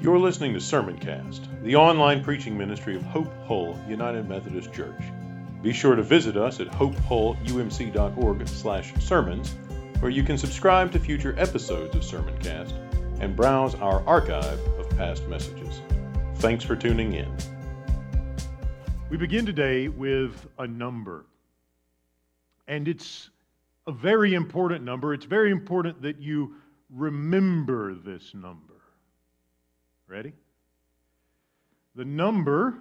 You're listening to Sermoncast, the online preaching ministry of Hope Hull United Methodist Church. Be sure to visit us at hopehullumc.org/sermons, where you can subscribe to future episodes of Sermoncast and browse our archive of past messages. Thanks for tuning in. We begin today with a number. And it's a very important number. It's very important that you remember this number. Ready? The number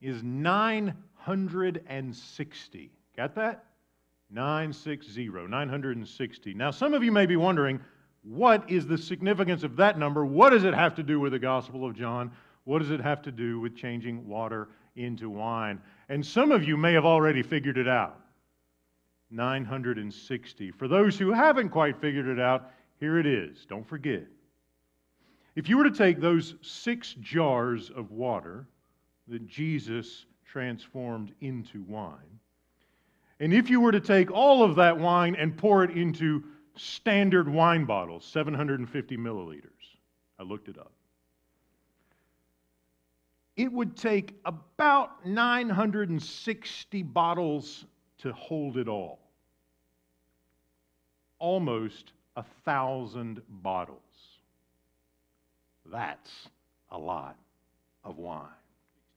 is 960. Got that? 960. 960. Now, some of you may be wondering what is the significance of that number? What does it have to do with the Gospel of John? What does it have to do with changing water into wine? And some of you may have already figured it out. 960. For those who haven't quite figured it out, here it is. Don't forget. If you were to take those six jars of water that Jesus transformed into wine, and if you were to take all of that wine and pour it into standard wine bottles, 750 milliliters, I looked it up, it would take about 960 bottles to hold it all. Almost a thousand bottles. That's a lot of wine.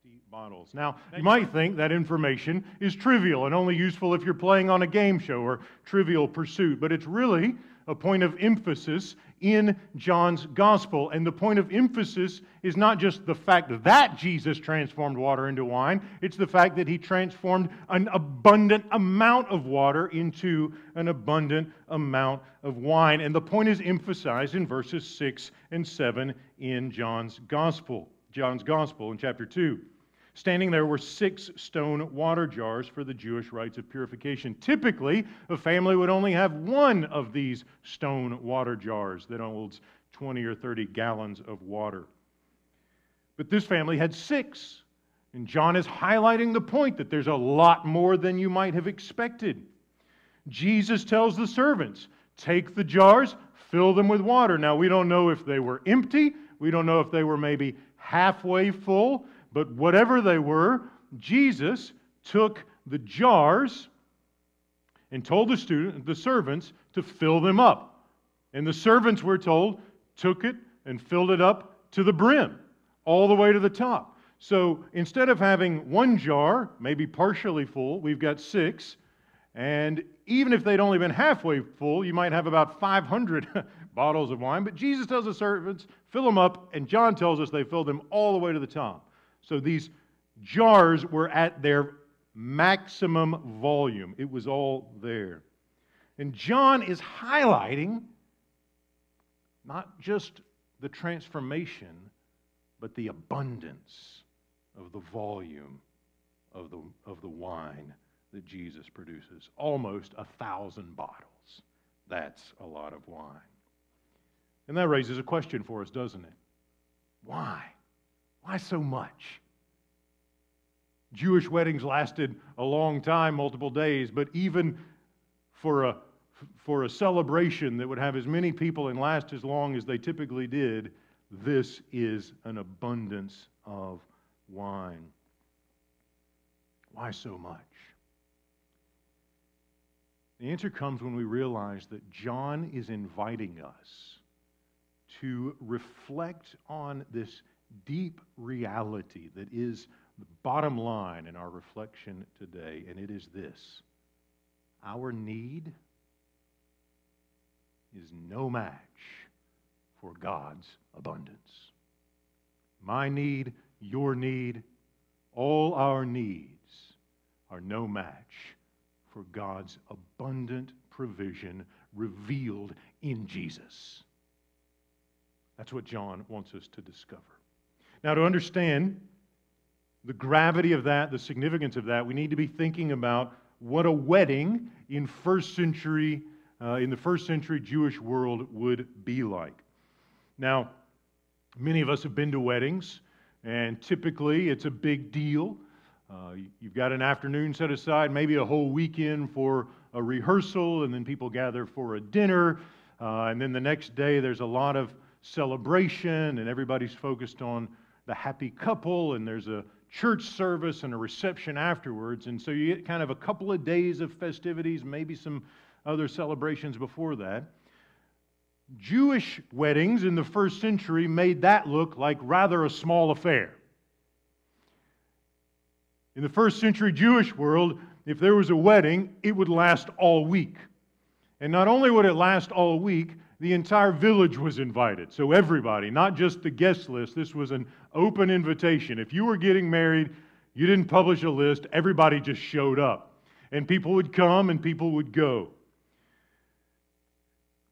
60 bottles. Now, you might think that information is trivial and only useful if you're playing on a game show or trivial pursuit, but it's really a point of emphasis in John's gospel. And the point of emphasis is not just the fact that Jesus transformed water into wine, it's the fact that he transformed an abundant amount of water into an abundant amount of wine. And the point is emphasized in verses 6 and 7 in John's gospel. John's gospel in chapter 2. Standing there were six stone water jars for the Jewish rites of purification. Typically, a family would only have one of these stone water jars that holds 20 or 30 gallons of water. But this family had six. And John is highlighting the point that there's a lot more than you might have expected. Jesus tells the servants, Take the jars, fill them with water. Now, we don't know if they were empty, we don't know if they were maybe halfway full. But whatever they were, Jesus took the jars and told the student, the servants to fill them up. And the servants, we're told, took it and filled it up to the brim, all the way to the top. So instead of having one jar, maybe partially full, we've got six. And even if they'd only been halfway full, you might have about 500 bottles of wine. But Jesus tells the servants, fill them up, and John tells us they filled them all the way to the top. So these jars were at their maximum volume, it was all there. And John is highlighting not just the transformation, but the abundance of the volume of the, of the wine that Jesus produces. Almost a thousand bottles. That's a lot of wine. And that raises a question for us, doesn't it? Why? Why so much? Jewish weddings lasted a long time, multiple days, but even for a, for a celebration that would have as many people and last as long as they typically did, this is an abundance of wine. Why so much? The answer comes when we realize that John is inviting us to reflect on this deep reality that is the bottom line in our reflection today, and it is this our need is no match for God's abundance. My need, your need, all our needs are no match for God's abundant provision revealed in Jesus. That's what John wants us to discover. Now, to understand the gravity of that, the significance of that, we need to be thinking about what a wedding in first century, uh, in the first century Jewish world would be like. Now, many of us have been to weddings, and typically it's a big deal. Uh, you've got an afternoon set aside, maybe a whole weekend for a rehearsal, and then people gather for a dinner. Uh, and then the next day, there's a lot of celebration, and everybody's focused on the happy couple, and there's a church service and a reception afterwards. And so you get kind of a couple of days of festivities, maybe some other celebrations before that. Jewish weddings in the first century made that look like rather a small affair. In the first century Jewish world, if there was a wedding, it would last all week. And not only would it last all week, the entire village was invited. So everybody, not just the guest list, this was an open invitation. If you were getting married, you didn't publish a list, everybody just showed up. And people would come and people would go.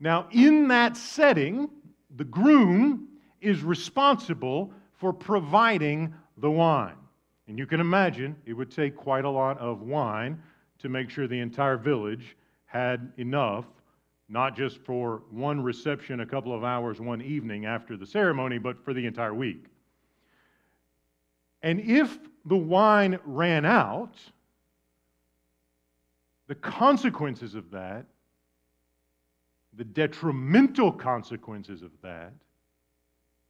Now, in that setting, the groom is responsible for providing the wine. And you can imagine it would take quite a lot of wine to make sure the entire village had enough, not just for one reception a couple of hours one evening after the ceremony, but for the entire week. And if the wine ran out, the consequences of that the detrimental consequences of that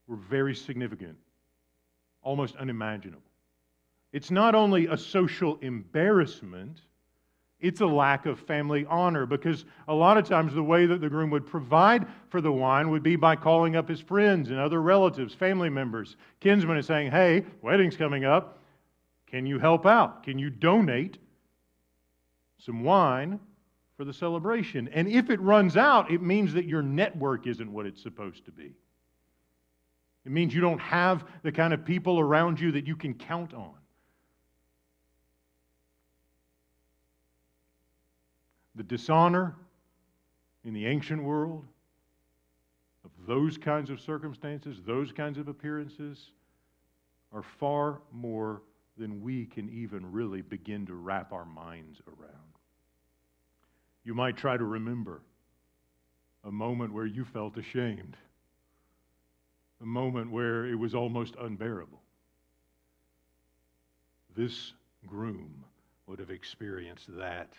were very significant, almost unimaginable. It's not only a social embarrassment, it's a lack of family honor because a lot of times the way that the groom would provide for the wine would be by calling up his friends and other relatives, family members, kinsmen, and saying, Hey, wedding's coming up. Can you help out? Can you donate some wine for the celebration. And if it runs out, it means that your network isn't what it's supposed to be. It means you don't have the kind of people around you that you can count on. The dishonor in the ancient world of those kinds of circumstances, those kinds of appearances, are far more than we can even really begin to wrap our minds around. You might try to remember a moment where you felt ashamed, a moment where it was almost unbearable. This groom would have experienced that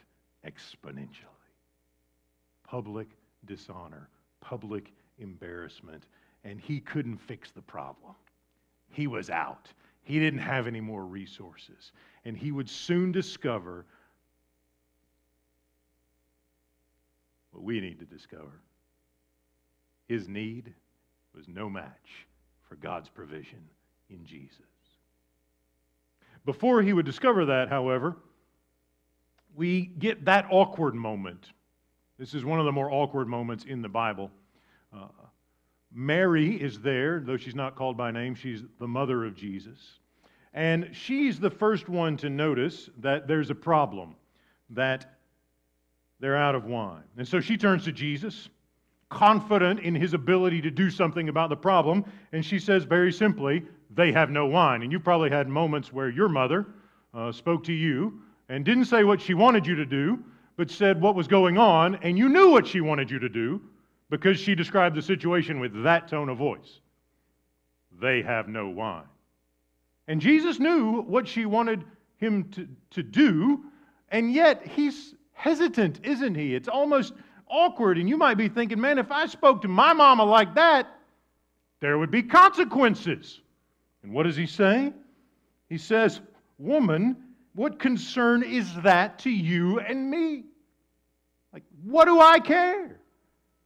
exponentially. Public dishonor, public embarrassment, and he couldn't fix the problem. He was out. He didn't have any more resources. And he would soon discover what we need to discover. His need was no match for God's provision in Jesus. Before he would discover that, however, we get that awkward moment. This is one of the more awkward moments in the Bible. Uh, Mary is there, though she's not called by name, she's the mother of Jesus. And she's the first one to notice that there's a problem, that they're out of wine. And so she turns to Jesus, confident in his ability to do something about the problem, and she says very simply, They have no wine. And you probably had moments where your mother uh, spoke to you and didn't say what she wanted you to do, but said what was going on, and you knew what she wanted you to do because she described the situation with that tone of voice. They have no wine. And Jesus knew what she wanted him to, to do, and yet he's hesitant, isn't he? It's almost awkward. And you might be thinking, man, if I spoke to my mama like that, there would be consequences. And what does he say? He says, Woman, what concern is that to you and me? Like, what do I care?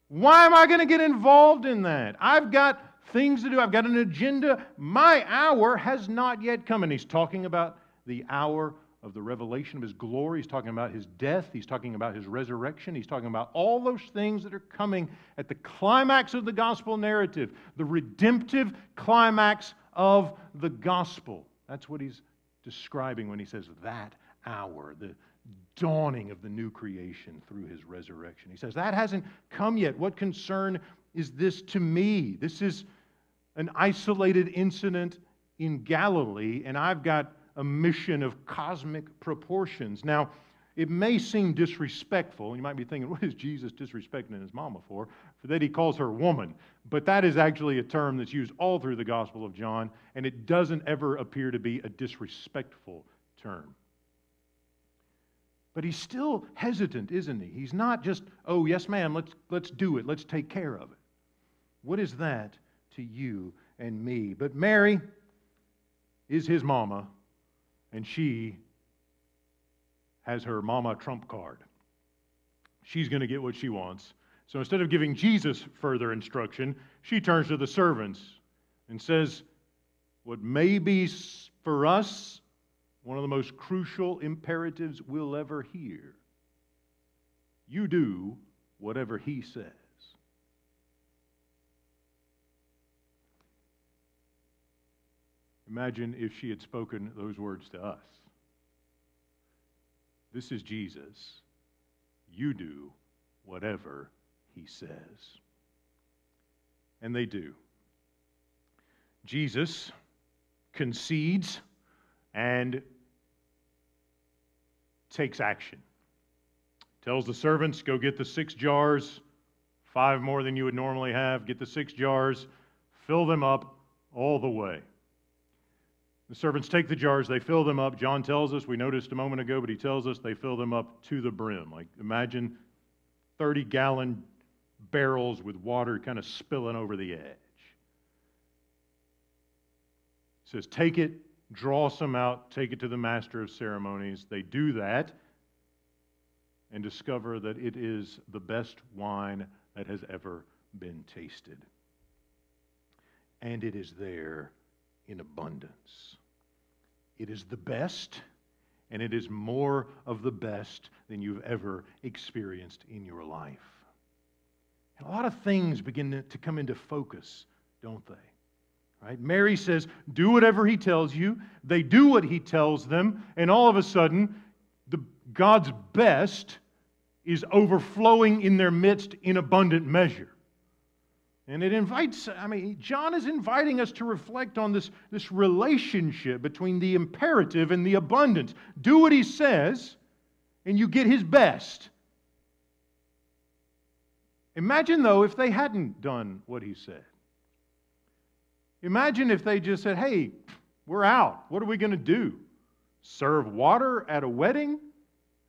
Why am I going to get involved in that? I've got things to do, I've got an agenda. My hour has not yet come. And he's talking about the hour of the revelation of his glory. He's talking about his death. He's talking about his resurrection. He's talking about all those things that are coming at the climax of the gospel narrative, the redemptive climax of the gospel. That's what he's describing when he says that hour, the dawning of the new creation through his resurrection. He says, That hasn't come yet. What concern is this to me? This is an isolated incident in Galilee, and I've got a mission of cosmic proportions. Now, it may seem disrespectful, and you might be thinking, what is Jesus disrespecting his mama for? For that he calls her woman. But that is actually a term that's used all through the Gospel of John, and it doesn't ever appear to be a disrespectful term. But he's still hesitant, isn't he? He's not just, oh, yes, ma'am, let's, let's do it, let's take care of it. What is that to you and me. But Mary is his mama, and she has her mama trump card. She's going to get what she wants. So instead of giving Jesus further instruction, she turns to the servants and says, What may be for us one of the most crucial imperatives we'll ever hear. You do whatever he says. Imagine if she had spoken those words to us. This is Jesus. You do whatever he says. And they do. Jesus concedes and takes action. Tells the servants, go get the six jars, five more than you would normally have. Get the six jars, fill them up all the way. The servants take the jars, they fill them up. John tells us, we noticed a moment ago, but he tells us they fill them up to the brim. Like imagine 30 gallon barrels with water kind of spilling over the edge. He says, Take it, draw some out, take it to the master of ceremonies. They do that and discover that it is the best wine that has ever been tasted. And it is there in abundance. It is the best, and it is more of the best than you've ever experienced in your life. And a lot of things begin to come into focus, don't they? Right? Mary says, Do whatever he tells you. They do what he tells them, and all of a sudden, the, God's best is overflowing in their midst in abundant measure. And it invites, I mean, John is inviting us to reflect on this, this relationship between the imperative and the abundance. Do what he says, and you get his best. Imagine, though, if they hadn't done what he said. Imagine if they just said, hey, we're out. What are we going to do? Serve water at a wedding?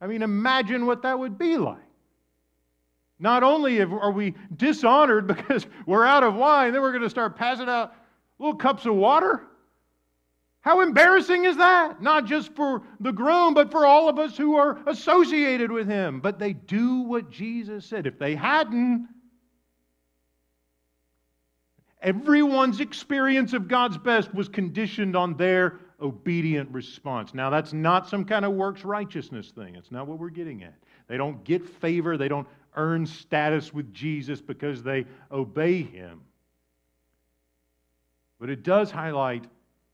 I mean, imagine what that would be like. Not only are we dishonored because we're out of wine, then we're going to start passing out little cups of water. How embarrassing is that? Not just for the groom, but for all of us who are associated with him. But they do what Jesus said. If they hadn't, everyone's experience of God's best was conditioned on their obedient response. Now, that's not some kind of works righteousness thing. It's not what we're getting at. They don't get favor, they don't earn status with Jesus because they obey him. But it does highlight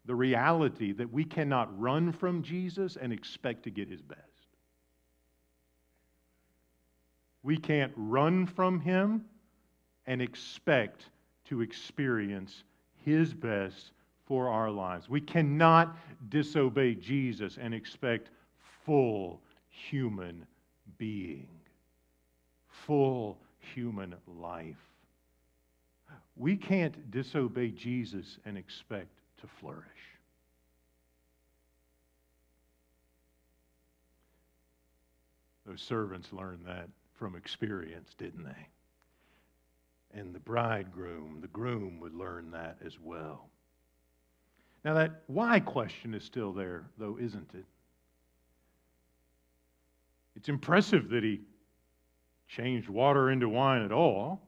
the reality that we cannot run from Jesus and expect to get his best. We can't run from him and expect to experience his best for our lives. We cannot disobey Jesus and expect full human being full human life. We can't disobey Jesus and expect to flourish. Those servants learned that from experience, didn't they? And the bridegroom, the groom, would learn that as well. Now, that why question is still there, though, isn't it? It's impressive that he changed water into wine at all.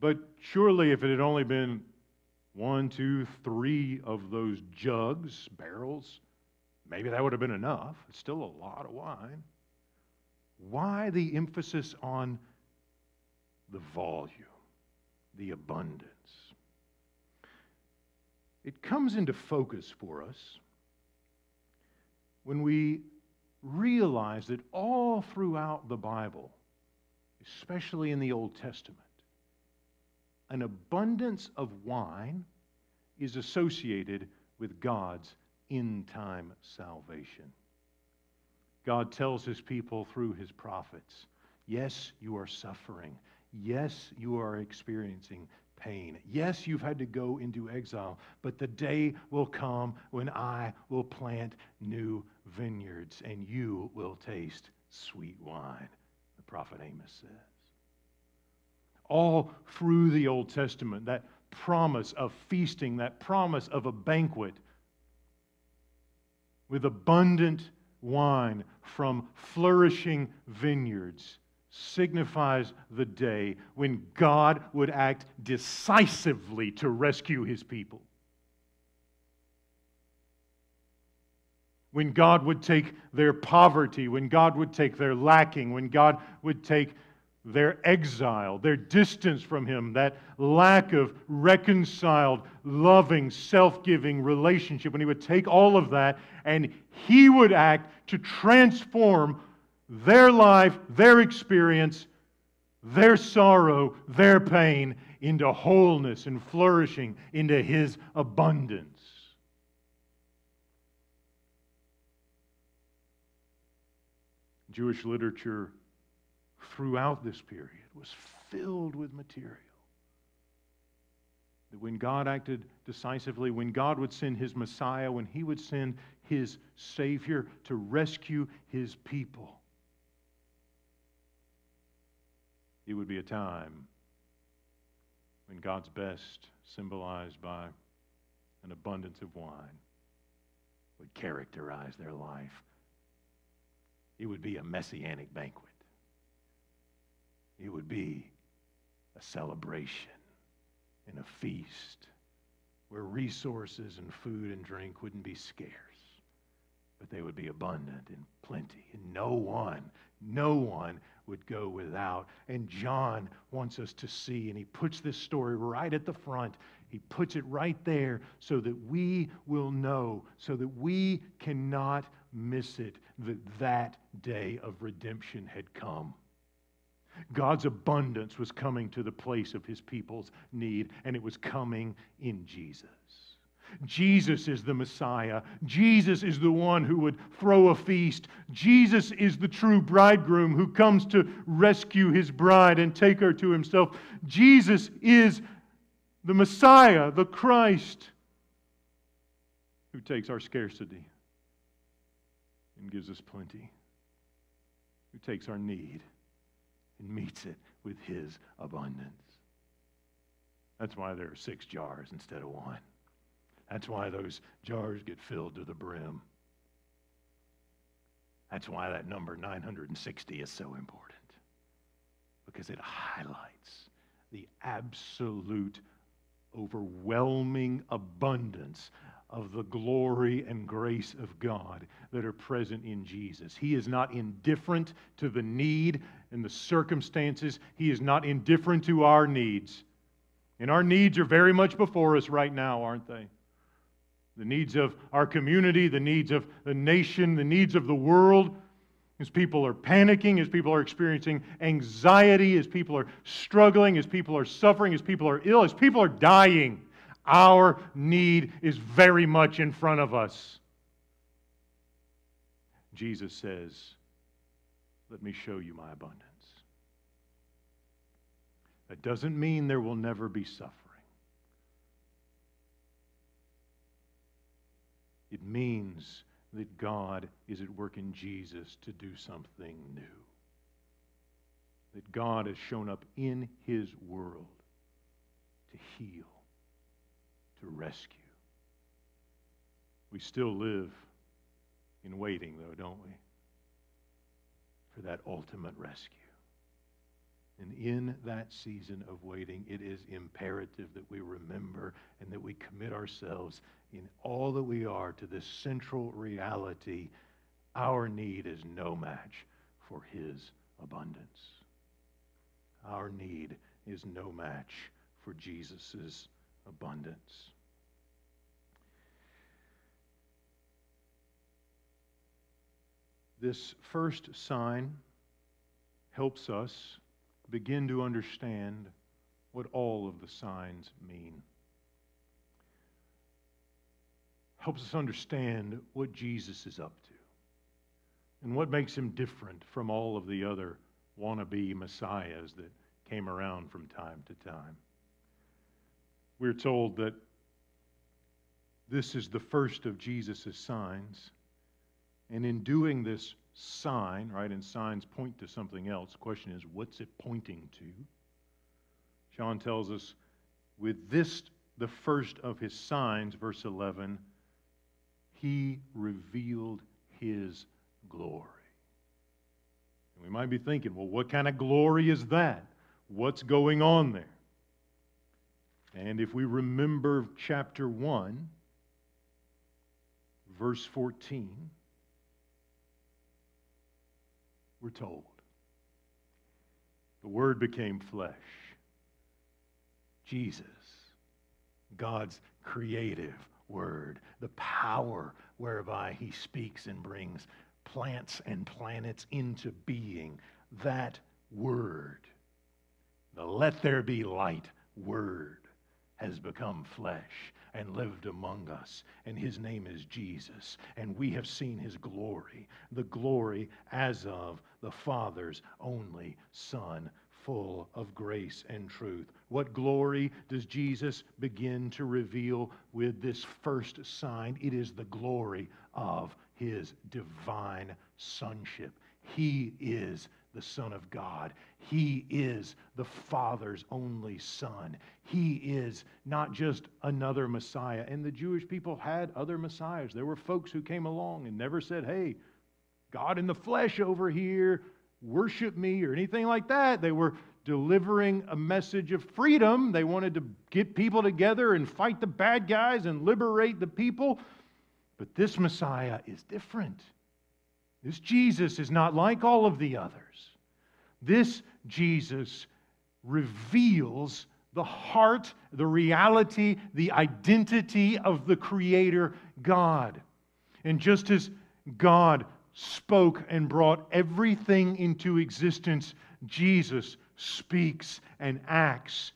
But surely, if it had only been one, two, three of those jugs, barrels, maybe that would have been enough. It's still a lot of wine. Why the emphasis on the volume, the abundance? It comes into focus for us when we realize that all throughout the Bible, especially in the Old Testament, an abundance of wine is associated with God's in time salvation. God tells his people through his prophets yes, you are suffering. Yes, you are experiencing pain. Yes, you've had to go into exile, but the day will come when I will plant new vineyards and you will taste sweet wine, the prophet Amos says. all through the Old Testament, that promise of feasting, that promise of a banquet with abundant wine from flourishing vineyards signifies the day when God would act decisively to rescue his people. When God would take their poverty, when God would take their lacking, when God would take their exile, their distance from Him, that lack of reconciled, loving, self giving relationship, when He would take all of that and He would act to transform their life, their experience, their sorrow, their pain into wholeness and flourishing, into His abundance. Jewish literature throughout this period was filled with material. That when God acted decisively, when God would send his Messiah, when he would send his Savior to rescue his people, it would be a time when God's best, symbolized by an abundance of wine, would characterize their life. It would be a messianic banquet. It would be a celebration and a feast where resources and food and drink wouldn't be scarce, but they would be abundant and plenty. And no one, no one would go without. And John wants us to see, and he puts this story right at the front. He puts it right there so that we will know, so that we cannot miss it, that that day of redemption had come. God's abundance was coming to the place of his people's need, and it was coming in Jesus. Jesus is the Messiah. Jesus is the one who would throw a feast. Jesus is the true bridegroom who comes to rescue his bride and take her to himself. Jesus is the Messiah, the Christ, who takes our scarcity and gives us plenty, who takes our need and meets it with his abundance. That's why there are six jars instead of one. That's why those jars get filled to the brim. That's why that number 960 is so important. Because it highlights the absolute, overwhelming abundance of the glory and grace of God that are present in Jesus. He is not indifferent to the need and the circumstances, He is not indifferent to our needs. And our needs are very much before us right now, aren't they? The needs of our community, the needs of the nation, the needs of the world. As people are panicking, as people are experiencing anxiety, as people are struggling, as people are suffering, as people are ill, as people are dying. Our need is very much in front of us. Jesus says, Let me show you my abundance. That doesn't mean there will never be suffering. It means that God is at work in Jesus to do something new. That God has shown up in his world to heal to rescue. We still live in waiting, though, don't we? For that ultimate rescue. And in that season of waiting, it is imperative that we remember and that we commit ourselves in all that we are to this central reality. Our need is no match for His abundance. Our need is no match for Jesus' abundance. This first sign helps us begin to understand what all of the signs mean. Helps us understand what Jesus is up to and what makes him different from all of the other wannabe messiahs that came around from time to time we're told that this is the first of Jesus' signs. And in doing this sign, right, and signs point to something else, the question is, what's it pointing to? John tells us, with this, the first of his signs, verse 11, he revealed his glory. And we might be thinking, well, what kind of glory is that? What's going on there? And if we remember chapter 1, verse 14, we're told the Word became flesh. Jesus, God's creative Word, the power whereby He speaks and brings plants and planets into being, that Word, the let there be light Word, has become flesh and lived among us, and his name is Jesus. And we have seen his glory, the glory as of the Father's only Son, full of grace and truth. What glory does Jesus begin to reveal with this first sign? It is the glory of his divine sonship. He is the Son of God. He is the Father's only Son. He is not just another Messiah. And the Jewish people had other Messiahs. There were folks who came along and never said, hey, God in the flesh over here, worship me, or anything like that. They were delivering a message of freedom. They wanted to get people together and fight the bad guys and liberate the people. But this Messiah is different. This Jesus is not like all of the others. This Jesus reveals the heart, the reality, the identity of the Creator God. And just as God spoke and brought everything into existence, Jesus speaks and acts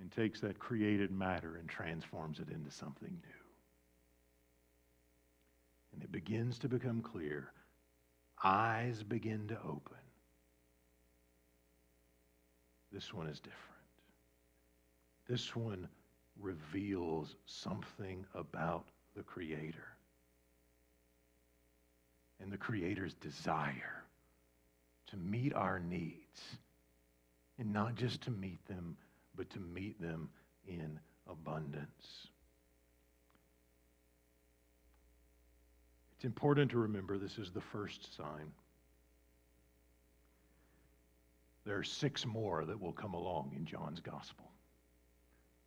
and takes that created matter and transforms it into something new. And it begins to become clear. Eyes begin to open. This one is different. This one reveals something about the Creator and the Creator's desire to meet our needs. And not just to meet them, but to meet them in abundance. It's important to remember this is the first sign. There are six more that will come along in John's gospel.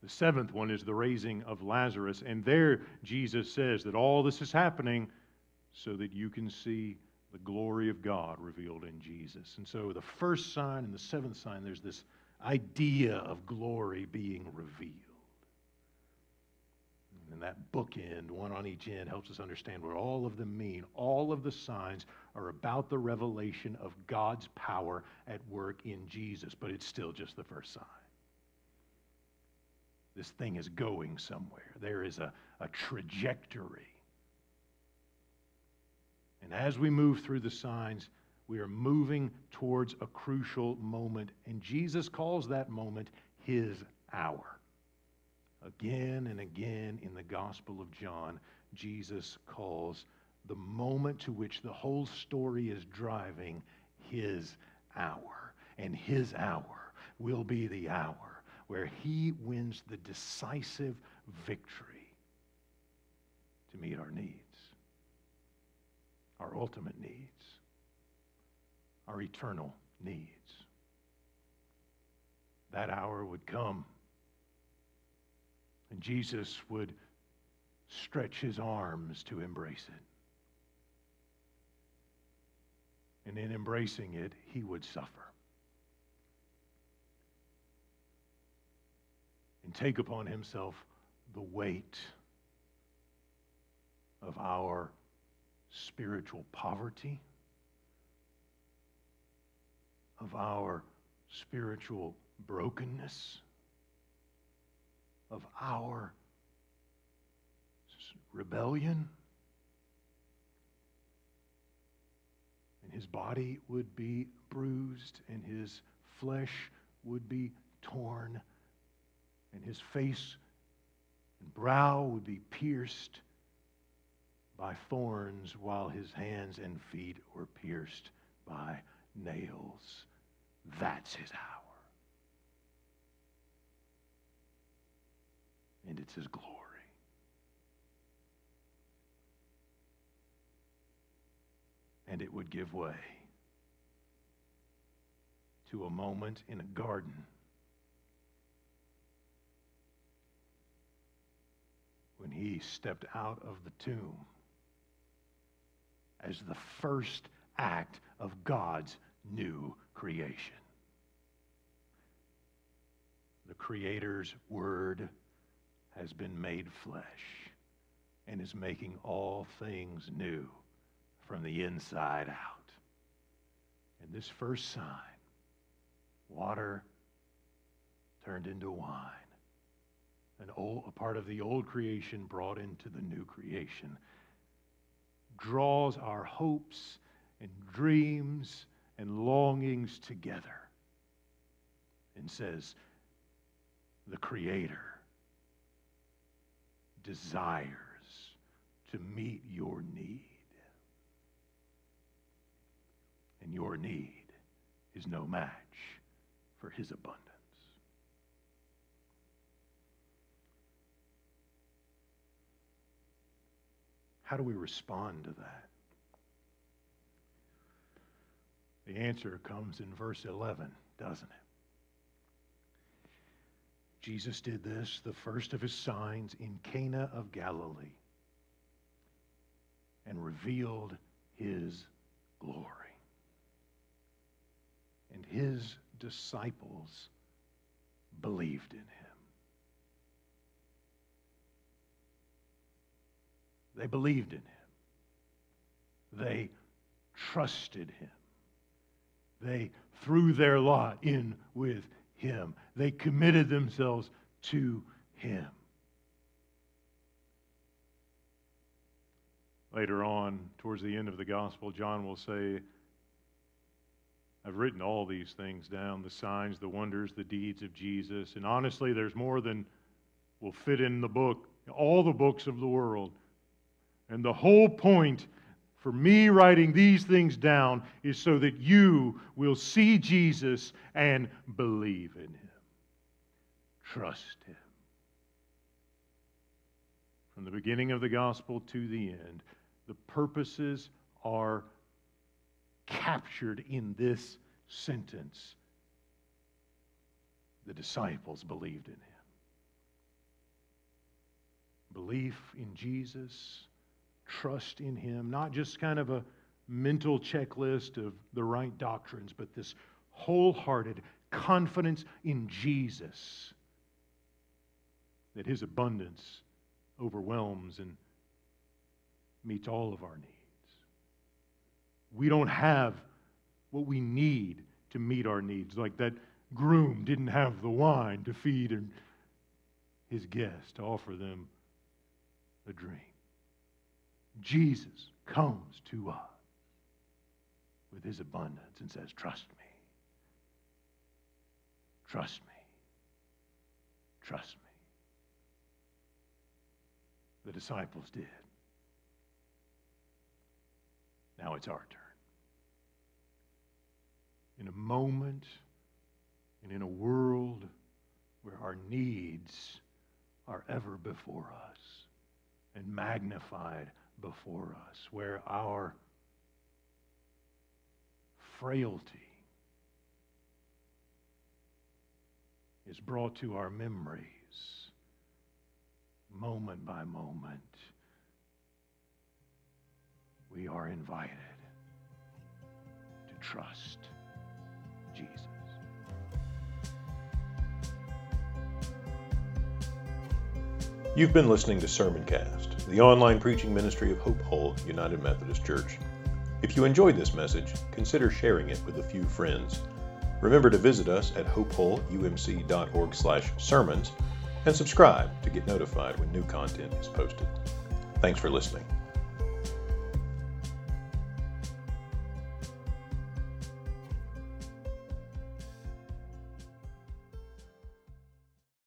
The seventh one is the raising of Lazarus, and there Jesus says that all this is happening so that you can see the glory of God revealed in Jesus. And so the first sign and the seventh sign, there's this idea of glory being revealed. And that bookend, one on each end, helps us understand what all of them mean. All of the signs are about the revelation of God's power at work in Jesus, but it's still just the first sign. This thing is going somewhere. There is a, a trajectory. And as we move through the signs, we are moving towards a crucial moment. And Jesus calls that moment his hour. Again and again in the Gospel of John, Jesus calls the moment to which the whole story is driving his hour. And his hour will be the hour where he wins the decisive victory to meet our needs, our ultimate needs, our eternal needs. That hour would come and Jesus would stretch his arms to embrace it. And in embracing it, he would suffer. And take upon himself the weight of our spiritual poverty, of our spiritual brokenness of our rebellion. And his body would be bruised, and his flesh would be torn, and his face and brow would be pierced by thorns, while his hands and feet were pierced by nails. That's his hour. It's His glory. And it would give way to a moment in a garden when he stepped out of the tomb as the first act of God's new creation. The Creator's Word has been made flesh and is making all things new from the inside out. And this first sign, water turned into wine, an old, a part of the old creation brought into the new creation, draws our hopes and dreams and longings together and says, the Creator desires to meet your need. And your need is no match for His abundance. How do we respond to that? The answer comes in verse 11, doesn't it? Jesus did this, the first of his signs, in Cana of Galilee and revealed his glory. And his disciples believed in him. They believed in him. They trusted him. They threw their lot in with him. They committed themselves to him. Later on, towards the end of the gospel, John will say, I've written all these things down the signs, the wonders, the deeds of Jesus. And honestly, there's more than will fit in the book, all the books of the world. And the whole point for me writing these things down is so that you will see Jesus and believe in him. Trust him. From the beginning of the gospel to the end, the purposes are captured in this sentence. The disciples believed in him. Belief in Jesus trust in Him, not just kind of a mental checklist of the right doctrines, but this wholehearted confidence in Jesus that His abundance overwhelms and meets all of our needs. We don't have what we need to meet our needs, like that groom didn't have the wine to feed his guests, to offer them a drink. Jesus comes to us with his abundance and says, Trust me. Trust me. Trust me. The disciples did. Now it's our turn. In a moment and in a world where our needs are ever before us and magnified before us, where our frailty is brought to our memories moment by moment. We are invited to trust Jesus. You've been listening to Sermoncast the online preaching ministry of Hope Hull United Methodist Church. If you enjoyed this message, consider sharing it with a few friends. Remember to visit us at hopehullumc.org/sermons and subscribe to get notified when new content is posted. Thanks for listening.